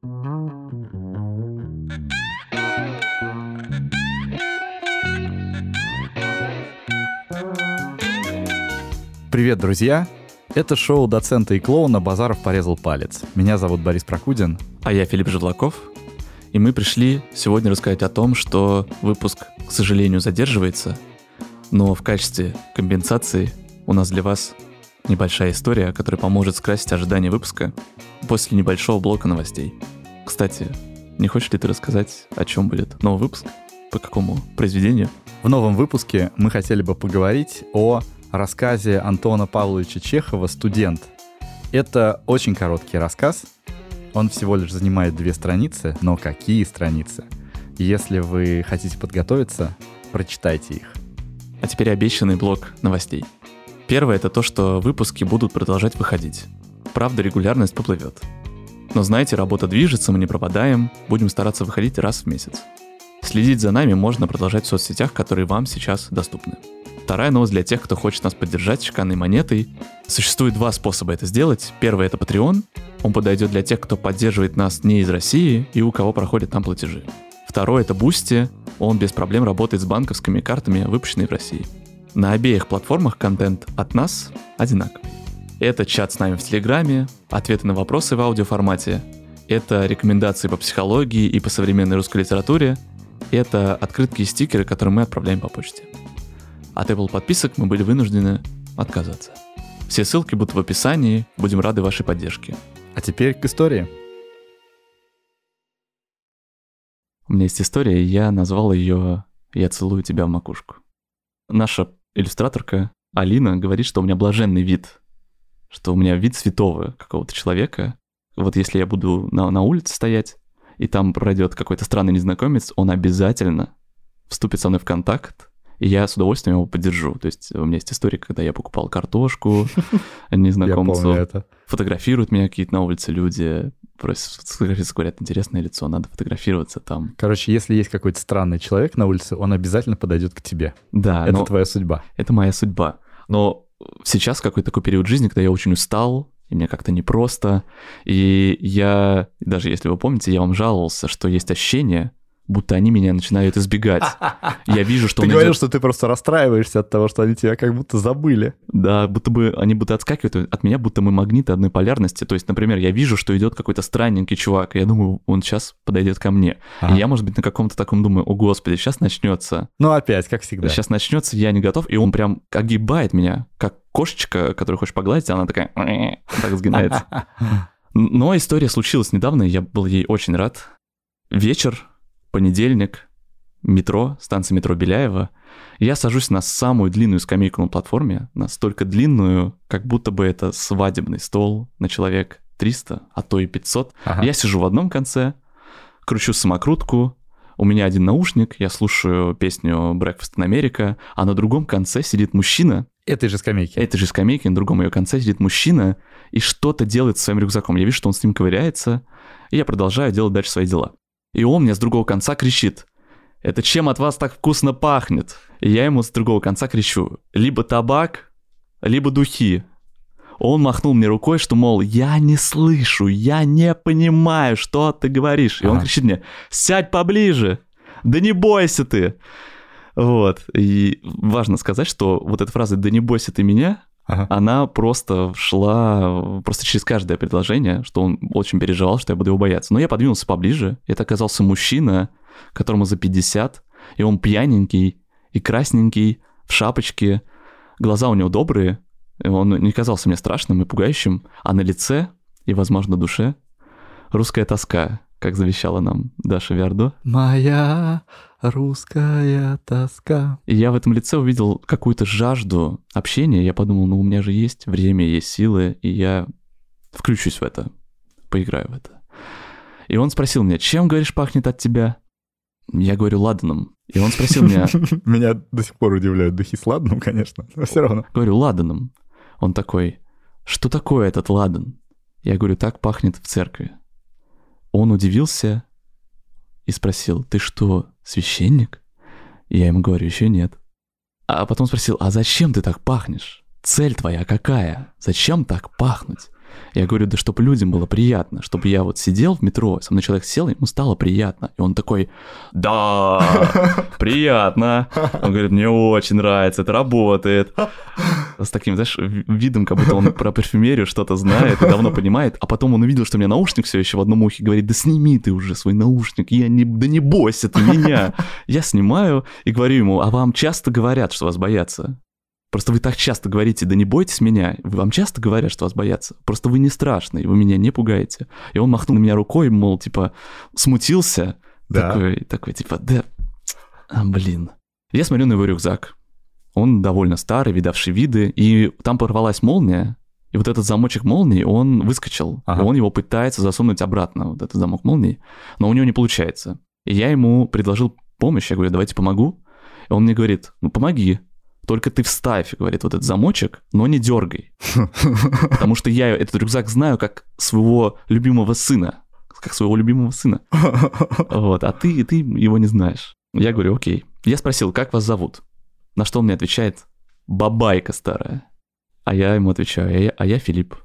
Привет, друзья! Это шоу доцента и клоуна «Базаров порезал палец». Меня зовут Борис Прокудин. А я Филипп Живлаков. И мы пришли сегодня рассказать о том, что выпуск, к сожалению, задерживается, но в качестве компенсации у нас для вас небольшая история, которая поможет скрасить ожидания выпуска после небольшого блока новостей. Кстати, не хочешь ли ты рассказать, о чем будет новый выпуск? По какому произведению? В новом выпуске мы хотели бы поговорить о рассказе Антона Павловича Чехова «Студент». Это очень короткий рассказ. Он всего лишь занимает две страницы, но какие страницы? Если вы хотите подготовиться, прочитайте их. А теперь обещанный блок новостей. Первое — это то, что выпуски будут продолжать выходить. Правда, регулярность поплывет. Но знаете, работа движется, мы не пропадаем, будем стараться выходить раз в месяц. Следить за нами можно продолжать в соцсетях, которые вам сейчас доступны. Вторая новость для тех, кто хочет нас поддержать чеканной монетой. Существует два способа это сделать. Первый это Patreon. Он подойдет для тех, кто поддерживает нас не из России и у кого проходят там платежи. Второй это Boosty. Он без проблем работает с банковскими картами, выпущенными в России. На обеих платформах контент от нас одинаковый. Это чат с нами в Телеграме, ответы на вопросы в аудиоформате, это рекомендации по психологии и по современной русской литературе, это открытки и стикеры, которые мы отправляем по почте. От Apple подписок мы были вынуждены отказаться. Все ссылки будут в описании, будем рады вашей поддержке. А теперь к истории. У меня есть история, я назвал ее «Я целую тебя в макушку». Наша иллюстраторка Алина говорит, что у меня блаженный вид, что у меня вид святого какого-то человека. Вот если я буду на, на улице стоять, и там пройдет какой-то странный незнакомец, он обязательно вступит со мной в контакт, и я с удовольствием его поддержу. То есть у меня есть история, когда я покупал картошку незнакомцу, фотографируют меня какие-то на улице люди, говорят, интересное лицо, надо фотографироваться там. Короче, если есть какой-то странный человек на улице, он обязательно подойдет к тебе. Да. Это твоя судьба. Это моя судьба. Но сейчас какой-то такой период жизни, когда я очень устал, и мне как-то непросто. И я, даже если вы помните, я вам жаловался, что есть ощущение, будто они меня начинают избегать. Я вижу, что Ты говорил, идет... что ты просто расстраиваешься от того, что они тебя как будто забыли. Да, будто бы они будто отскакивают от меня, будто мы магниты одной полярности. То есть, например, я вижу, что идет какой-то странненький чувак, и я думаю, он сейчас подойдет ко мне. Ага. И я, может быть, на каком-то таком думаю, о господи, сейчас начнется. Ну опять, как всегда. Сейчас начнется, я не готов, и он прям огибает меня, как кошечка, которую хочешь погладить, она такая так сгинается. Но история случилась недавно, и я был ей очень рад. Вечер, понедельник, метро, станция метро Беляева. Я сажусь на самую длинную скамейку на платформе, настолько длинную, как будто бы это свадебный стол на человек 300, а то и 500. Ага. Я сижу в одном конце, кручу самокрутку, у меня один наушник, я слушаю песню Breakfast in America, а на другом конце сидит мужчина. Этой же скамейки. Этой же скамейки, на другом ее конце сидит мужчина и что-то делает со своим рюкзаком. Я вижу, что он с ним ковыряется, и я продолжаю делать дальше свои дела. И он мне с другого конца кричит, это чем от вас так вкусно пахнет? И я ему с другого конца кричу, либо табак, либо духи. Он махнул мне рукой, что, мол, я не слышу, я не понимаю, что ты говоришь. И он кричит мне, сядь поближе, да не бойся ты. Вот. И важно сказать, что вот эта фраза «да не бойся ты меня», Ага. Она просто шла просто через каждое предложение, что он очень переживал, что я буду его бояться. Но я подвинулся поближе. Это оказался мужчина, которому за 50, и он пьяненький и красненький, в шапочке. Глаза у него добрые, он не казался мне страшным и пугающим, а на лице и, возможно, душе русская тоска, как завещала нам Даша Виардо. «Моя русская тоска». И я в этом лице увидел какую-то жажду общения. Я подумал, ну у меня же есть время, есть силы, и я включусь в это, поиграю в это. И он спросил меня, чем, говоришь, пахнет от тебя? Я говорю, ладаном. И он спросил меня... Меня до сих пор удивляют духи с ладаном, конечно, но все равно. Говорю, ладаном. Он такой, что такое этот ладан? Я говорю, так пахнет в церкви. Он удивился и спросил, ты что, священник? И я ему говорю, еще нет. А потом спросил, а зачем ты так пахнешь? Цель твоя какая? Зачем так пахнуть? Я говорю, да чтобы людям было приятно, чтобы я вот сидел в метро, со мной человек сел, ему стало приятно. И он такой, да, приятно. Он говорит, мне очень нравится, это работает. С таким, знаешь, видом, как будто он про парфюмерию что-то знает и давно понимает. А потом он увидел, что у меня наушник все еще в одном ухе, говорит, да сними ты уже свой наушник, я не, да не бойся ты меня. Я снимаю и говорю ему, а вам часто говорят, что вас боятся? Просто вы так часто говорите, да не бойтесь меня. Вам часто говорят, что вас боятся. Просто вы не страшный, вы меня не пугаете. И он махнул на меня рукой, мол, типа, смутился. Да. Такой, такой, типа, да, а, блин. Я смотрю на его рюкзак. Он довольно старый, видавший виды, и там порвалась молния, и вот этот замочек молнии, он выскочил. Ага. Он его пытается засунуть обратно, вот этот замок молнии, но у него не получается. И я ему предложил помощь, я говорю, давайте помогу. И он мне говорит, ну помоги. Только ты вставь, говорит, вот этот замочек, но не дергай. Потому что я этот рюкзак знаю как своего любимого сына. Как своего любимого сына. Вот, а ты, ты его не знаешь. Я говорю, окей. Я спросил, как вас зовут? На что он мне отвечает, бабайка старая. А я ему отвечаю, а я, а я Филипп.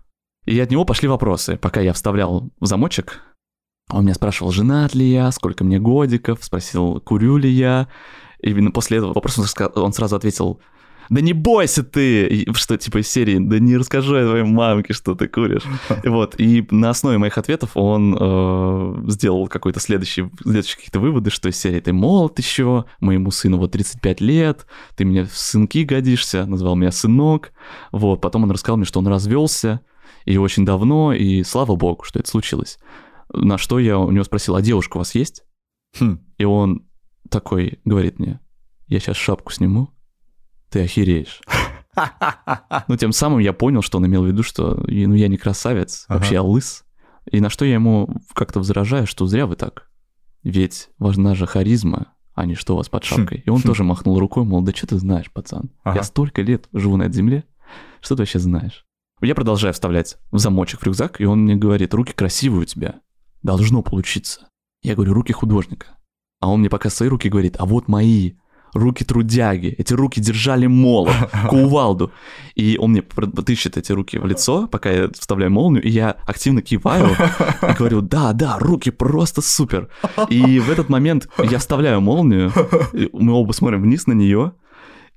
И от него пошли вопросы, пока я вставлял в замочек. Он меня спрашивал, женат ли я, сколько мне годиков, спросил, курю ли я. И именно после этого вопроса он сразу ответил, да не бойся ты, что типа из серии, да не расскажу я твоей мамке, что ты куришь. И вот, и на основе моих ответов он э, сделал какой-то следующий, следующие какие-то выводы, что из серии ты молод еще, моему сыну вот 35 лет, ты мне в сынки годишься, назвал меня сынок. Вот, потом он рассказал мне, что он развелся, и очень давно, и слава богу, что это случилось. На что я у него спросил, а девушка у вас есть? Хм. И он такой говорит мне, я сейчас шапку сниму, ты охереешь. Ну, тем самым я понял, что он имел в виду, что ну, я не красавец, ага. вообще я лыс. И на что я ему как-то возражаю, что зря вы так. Ведь важна же харизма, а не что у вас под шапкой. И он тоже махнул рукой, мол, да что ты знаешь, пацан? Ага. Я столько лет живу на этой земле, что ты вообще знаешь? Я продолжаю вставлять в замочек в рюкзак, и он мне говорит, руки красивые у тебя, должно получиться. Я говорю, руки художника. А он мне пока свои руки говорит, а вот мои руки трудяги. Эти руки держали молот, кувалду. И он мне тыщет эти руки в лицо, пока я вставляю молнию, и я активно киваю и говорю, да, да, руки просто супер. И в этот момент я вставляю молнию, мы оба смотрим вниз на нее,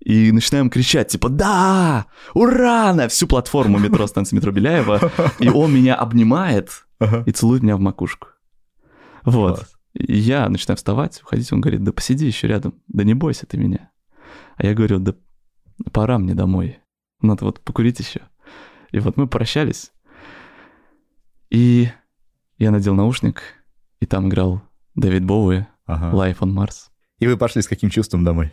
и начинаем кричать, типа, да, ура, на всю платформу метро, станции метро Беляева. И он меня обнимает и целует меня в макушку. Вот. И я начинаю вставать, уходить, он говорит, да посиди еще рядом, да не бойся ты меня. А я говорю, да пора мне домой, надо вот покурить еще. И вот мы прощались, и я надел наушник, и там играл Дэвид Боуи, ага. Life on Mars. И вы пошли с каким чувством домой?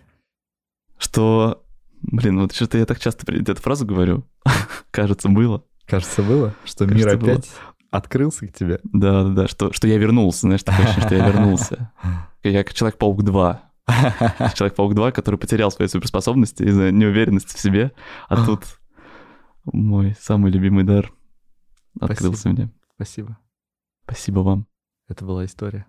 Что, блин, вот что-то я так часто эту фразу говорю, кажется, было. Кажется, было, что Кажется, мир опять было открылся к тебе. Да, да, да, что, что я вернулся, знаешь, такое ощущение, что я вернулся. Я как Человек-паук 2. Человек-паук 2, который потерял свои суперспособности из-за неуверенности в себе, а тут мой самый любимый дар открылся Спасибо. мне. Спасибо. Спасибо вам. Это была история.